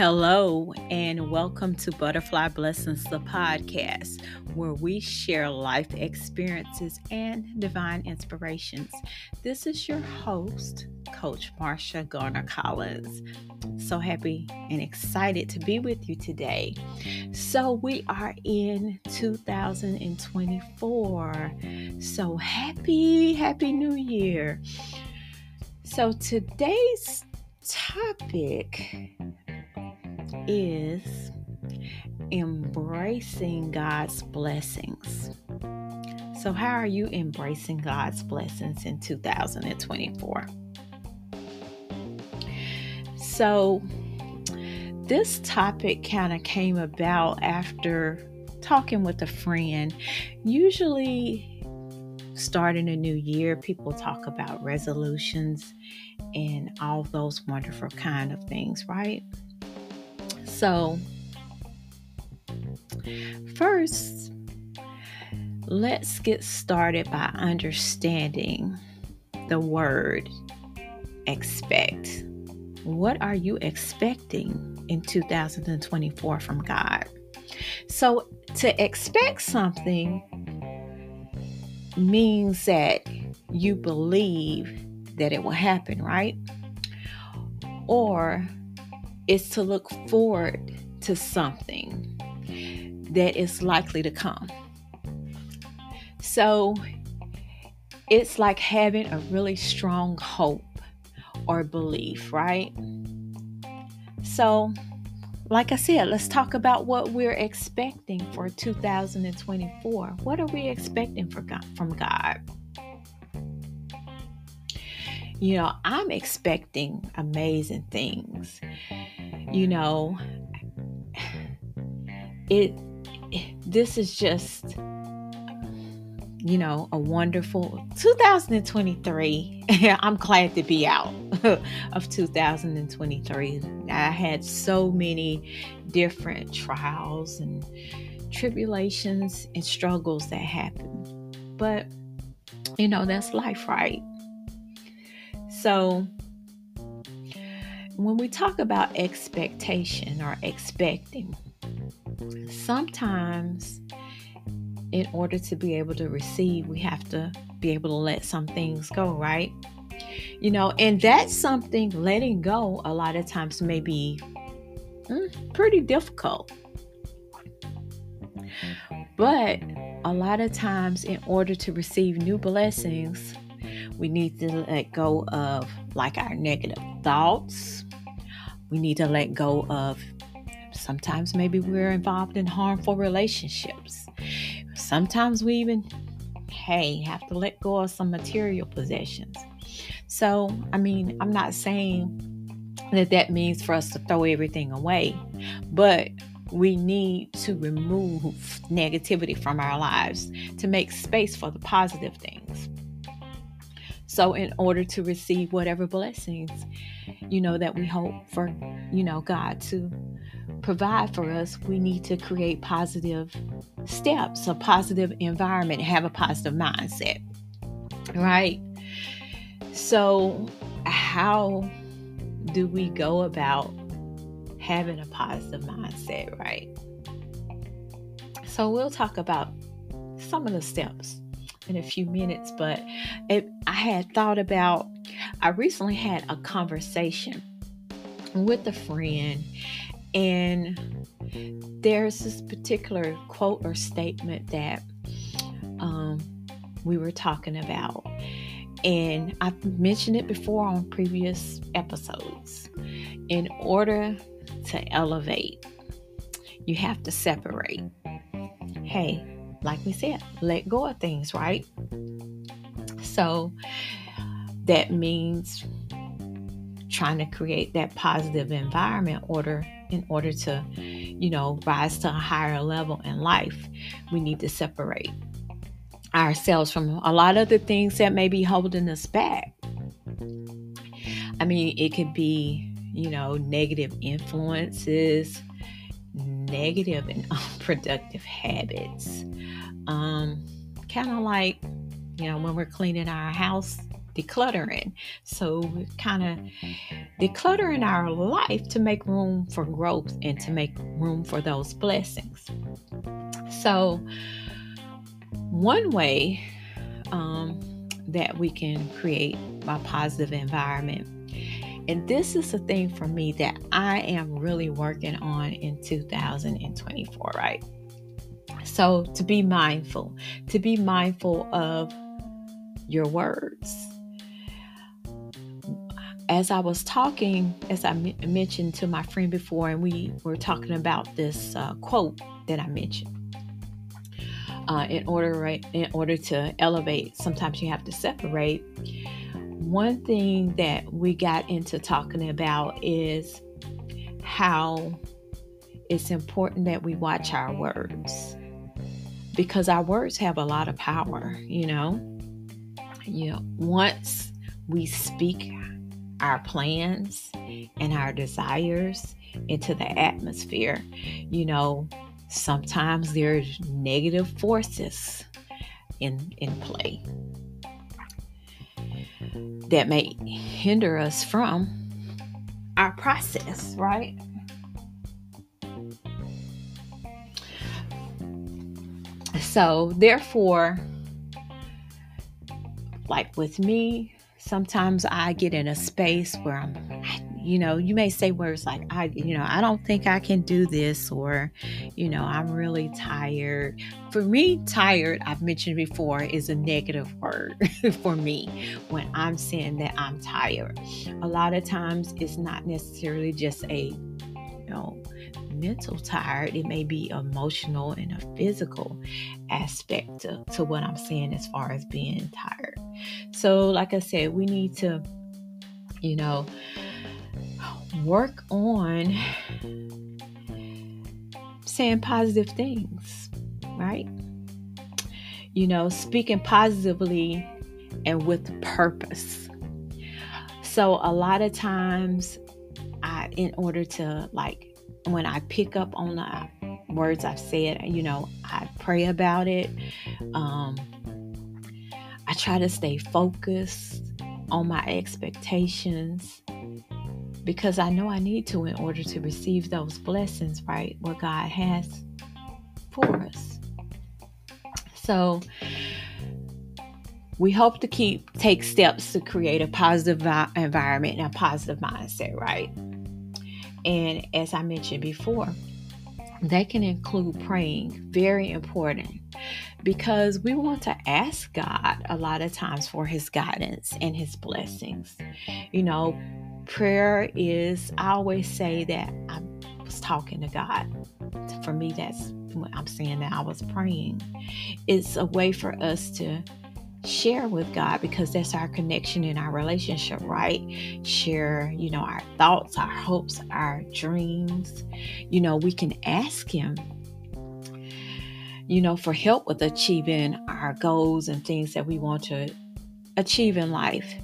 Hello, and welcome to Butterfly Blessings, the podcast, where we share life experiences and divine inspirations. This is your host, Coach Marsha Garner Collins. So happy and excited to be with you today. So, we are in 2024. So, happy, happy new year. So, today's topic is embracing God's blessings. So, how are you embracing God's blessings in 2024? So, this topic kind of came about after talking with a friend. Usually, starting a new year, people talk about resolutions and all those wonderful kind of things, right? So, first, let's get started by understanding the word expect. What are you expecting in 2024 from God? So, to expect something means that you believe that it will happen, right? Or is to look forward to something that is likely to come. So it's like having a really strong hope or belief, right? So, like I said, let's talk about what we're expecting for 2024. What are we expecting for God, from God? You know, I'm expecting amazing things. You know it, this is just you know a wonderful 2023 i'm glad to be out of 2023 i had so many different trials and tribulations and struggles that happened. But you know that's life right so when we talk about expectation or expecting, sometimes in order to be able to receive, we have to be able to let some things go, right? You know, and that's something letting go a lot of times may be mm, pretty difficult. But a lot of times, in order to receive new blessings, we need to let go of like our negative thoughts, we need to let go of sometimes maybe we're involved in harmful relationships. Sometimes we even, hey, have to let go of some material possessions. So, I mean, I'm not saying that that means for us to throw everything away, but we need to remove negativity from our lives to make space for the positive things. So, in order to receive whatever blessings, you know, that we hope for, you know, God to provide for us, we need to create positive steps, a positive environment, have a positive mindset, right? So, how do we go about having a positive mindset, right? So, we'll talk about some of the steps in a few minutes, but it, I had thought about, I recently had a conversation with a friend, and there's this particular quote or statement that um, we were talking about. And I've mentioned it before on previous episodes. In order to elevate, you have to separate. Hey, like we said, let go of things, right? So that means trying to create that positive environment order in order to, you know, rise to a higher level in life. We need to separate ourselves from a lot of the things that may be holding us back. I mean, it could be, you know, negative influences, negative and unproductive habits. Um, kind of like, you know, when we're cleaning our house, decluttering. So kind of decluttering our life to make room for growth and to make room for those blessings. So, one way um, that we can create a positive environment and this is a thing for me that I am really working on in 2024, right? So, to be mindful, to be mindful of your words. As I was talking, as I m- mentioned to my friend before, and we were talking about this uh, quote that I mentioned. Uh, in order, right, in order to elevate, sometimes you have to separate one thing that we got into talking about is how it's important that we watch our words because our words have a lot of power, you know. You know, once we speak our plans and our desires into the atmosphere, you know, sometimes there's negative forces in in play that may hinder us from our process, right? So, therefore, like with me, sometimes I get in a space where I'm you know, you may say words like, I, you know, I don't think I can do this, or, you know, I'm really tired. For me, tired, I've mentioned before, is a negative word for me when I'm saying that I'm tired. A lot of times it's not necessarily just a, you know, mental tired, it may be emotional and a physical aspect to, to what I'm saying as far as being tired. So, like I said, we need to, you know, work on saying positive things, right? You know, speaking positively and with purpose. So, a lot of times, I, in order to like, when I pick up on the words I've said, you know, I pray about it. Um, I try to stay focused on my expectations because I know I need to in order to receive those blessings, right? What God has for us. So we hope to keep take steps to create a positive environment and a positive mindset, right? And as I mentioned before, that can include praying, very important, because we want to ask God a lot of times for His guidance and His blessings. You know, prayer is, I always say that I was talking to God. For me, that's what I'm saying that I was praying. It's a way for us to share with God because that's our connection in our relationship, right? Share, you know, our thoughts, our hopes, our dreams. You know, we can ask Him, you know, for help with achieving our goals and things that we want to achieve in life.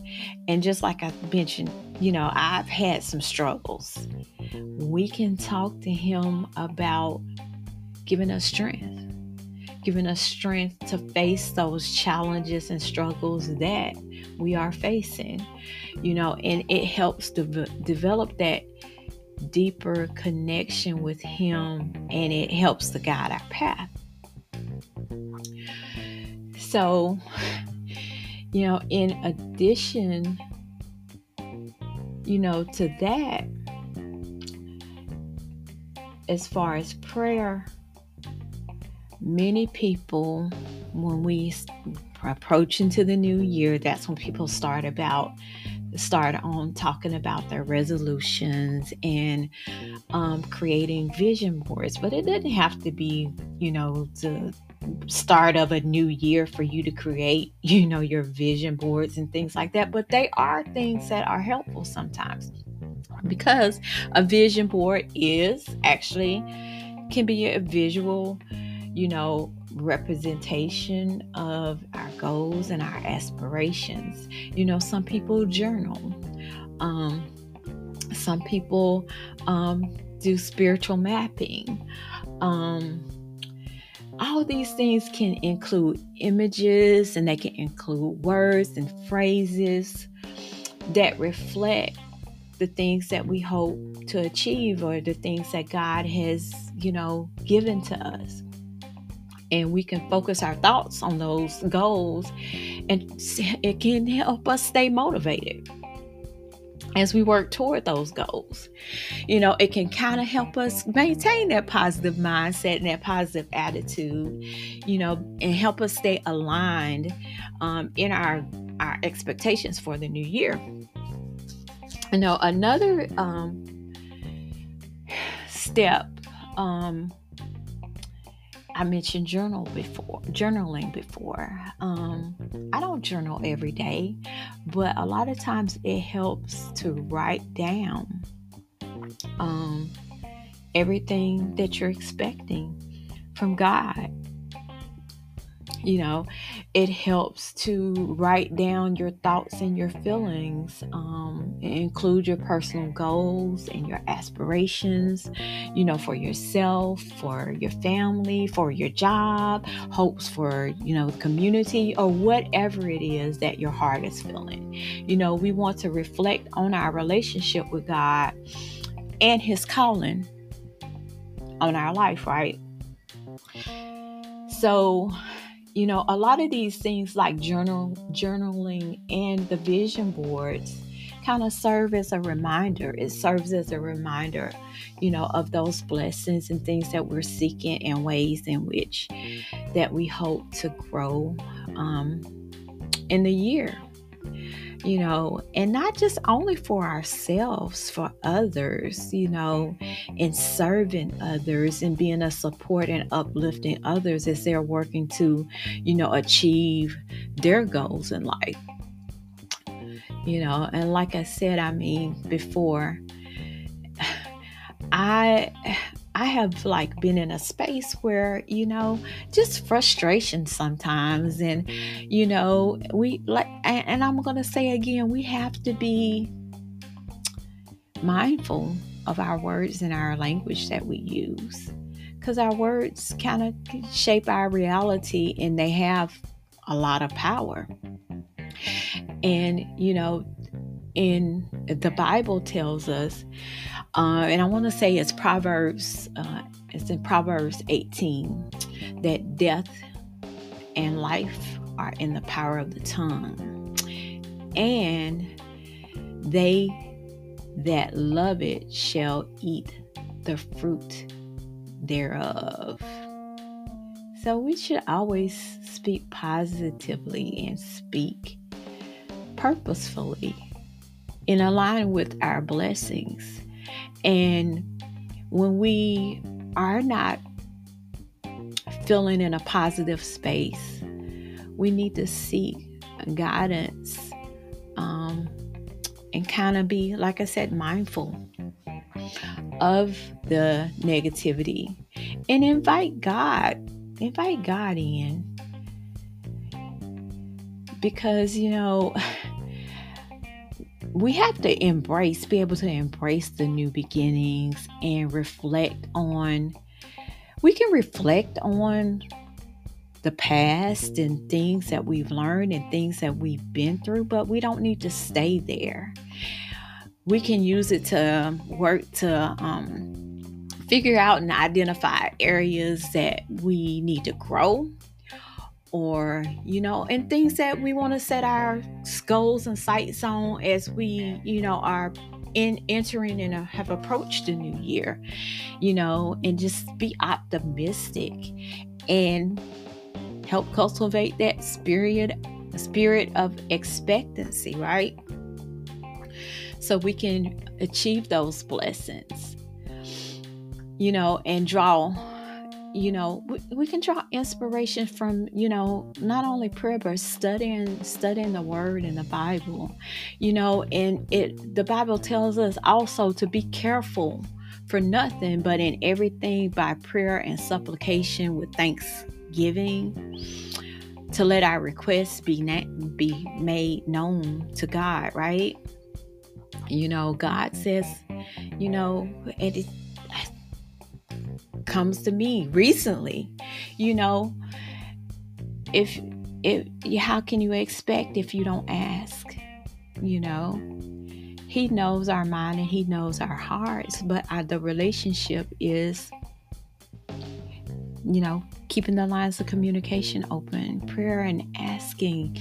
And just like I mentioned, you know, I've had some struggles. We can talk to Him about giving us strength, giving us strength to face those challenges and struggles that we are facing, you know, and it helps to develop that deeper connection with Him and it helps to guide our path. So, you know, in addition, you know, to that, as far as prayer, many people, when we approach into the new year, that's when people start about start on talking about their resolutions and um, creating vision boards. But it doesn't have to be, you know, the start of a new year for you to create, you know, your vision boards and things like that. But they are things that are helpful sometimes because a vision board is actually can be a visual, you know, representation of our goals and our aspirations. You know, some people journal. Um, some people um, do spiritual mapping. Um, all these things can include images and they can include words and phrases that reflect the things that we hope to achieve or the things that God has, you know, given to us. And we can focus our thoughts on those goals and it can help us stay motivated as we work toward those goals. You know, it can kind of help us maintain that positive mindset and that positive attitude, you know, and help us stay aligned um, in our our expectations for the new year. You know, another um, step um, I mentioned journal before, journaling before. Um, I don't journal every day, but a lot of times it helps to write down um, everything that you're expecting from God you know it helps to write down your thoughts and your feelings um, include your personal goals and your aspirations you know for yourself for your family for your job hopes for you know the community or whatever it is that your heart is feeling. You know we want to reflect on our relationship with god and his calling on our life right? So you know, a lot of these things like journal journaling and the vision boards kind of serve as a reminder. It serves as a reminder, you know, of those blessings and things that we're seeking and ways in which that we hope to grow um, in the year you know, and not just only for ourselves, for others, you know, and serving others and being a support and uplifting others as they're working to, you know, achieve their goals in life. You know, and like I said, I mean, before, I I have like been in a space where, you know, just frustration sometimes. And, you know, we like, and I'm going to say again, we have to be mindful of our words and our language that we use because our words kind of shape our reality and they have a lot of power. And, you know, in the Bible tells us uh, and I want to say it's Proverbs, uh, it's in Proverbs 18, that death and life are in the power of the tongue. And they that love it shall eat the fruit thereof. So we should always speak positively and speak purposefully in align with our blessings and when we are not feeling in a positive space, we need to seek guidance um, and kind of be, like I said, mindful of the negativity and invite God, invite God in. Because, you know, we have to embrace, be able to embrace the new beginnings and reflect on, we can reflect on the past and things that we've learned and things that we've been through, but we don't need to stay there. We can use it to work to um, figure out and identify areas that we need to grow or you know and things that we want to set our goals and sights on as we you know are in entering and uh, have approached the new year you know and just be optimistic and help cultivate that spirit spirit of expectancy right? So we can achieve those blessings you know and draw you know we, we can draw inspiration from you know not only prayer but studying studying the word in the bible you know and it the bible tells us also to be careful for nothing but in everything by prayer and supplication with thanksgiving to let our requests be na- be made known to God right? You know God says you know it is comes to me recently. you know, if if how can you expect if you don't ask? You know, he knows our mind and he knows our hearts, but the relationship is you know, keeping the lines of communication open, prayer and asking,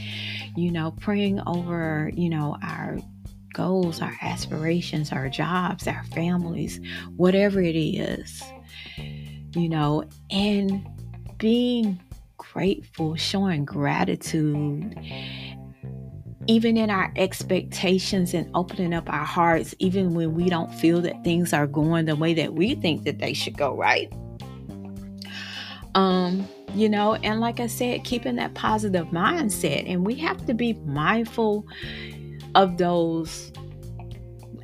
you know, praying over, you know, our goals, our aspirations, our jobs, our families, whatever it is, you know, and being grateful, showing gratitude, even in our expectations and opening up our hearts, even when we don't feel that things are going the way that we think that they should go, right? Um, you know, and like I said, keeping that positive mindset. And we have to be mindful of those,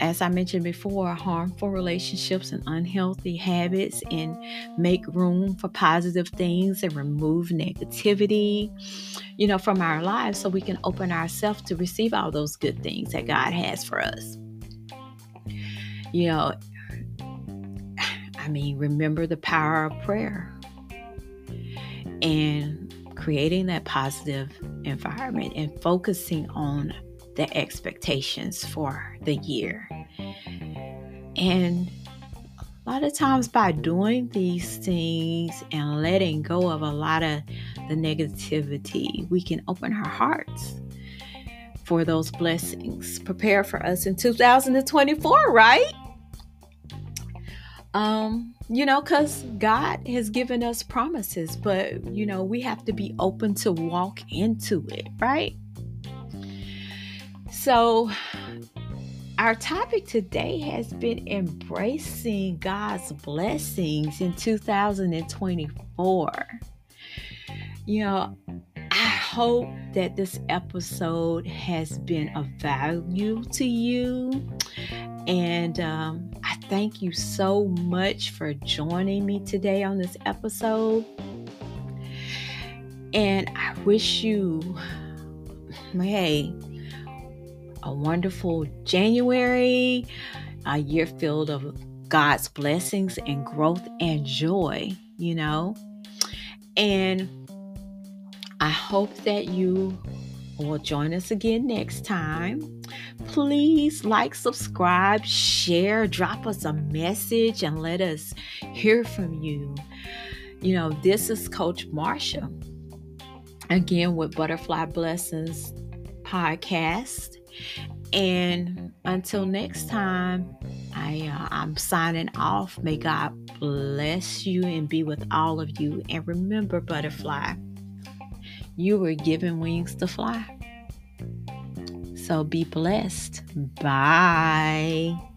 as I mentioned before, harmful relationships and unhealthy habits, and make room for positive things and remove negativity, you know, from our lives so we can open ourselves to receive all those good things that God has for us. You know, I mean, remember the power of prayer and creating that positive environment and focusing on the expectations for the year. And a lot of times, by doing these things and letting go of a lot of the negativity, we can open our hearts for those blessings. Prepare for us in 2024, right? Um, you know, because God has given us promises, but you know, we have to be open to walk into it, right? So, our topic today has been embracing God's blessings in 2024. You know, I hope that this episode has been of value to you. And um, I thank you so much for joining me today on this episode. And I wish you, hey, a wonderful January, a year filled of God's blessings and growth and joy, you know. And I hope that you will join us again next time. Please like, subscribe, share, drop us a message, and let us hear from you. You know, this is Coach Marsha again with Butterfly Blessings podcast. And until next time, I uh, I'm signing off. May God bless you and be with all of you. And remember, butterfly, you were given wings to fly. So be blessed. Bye.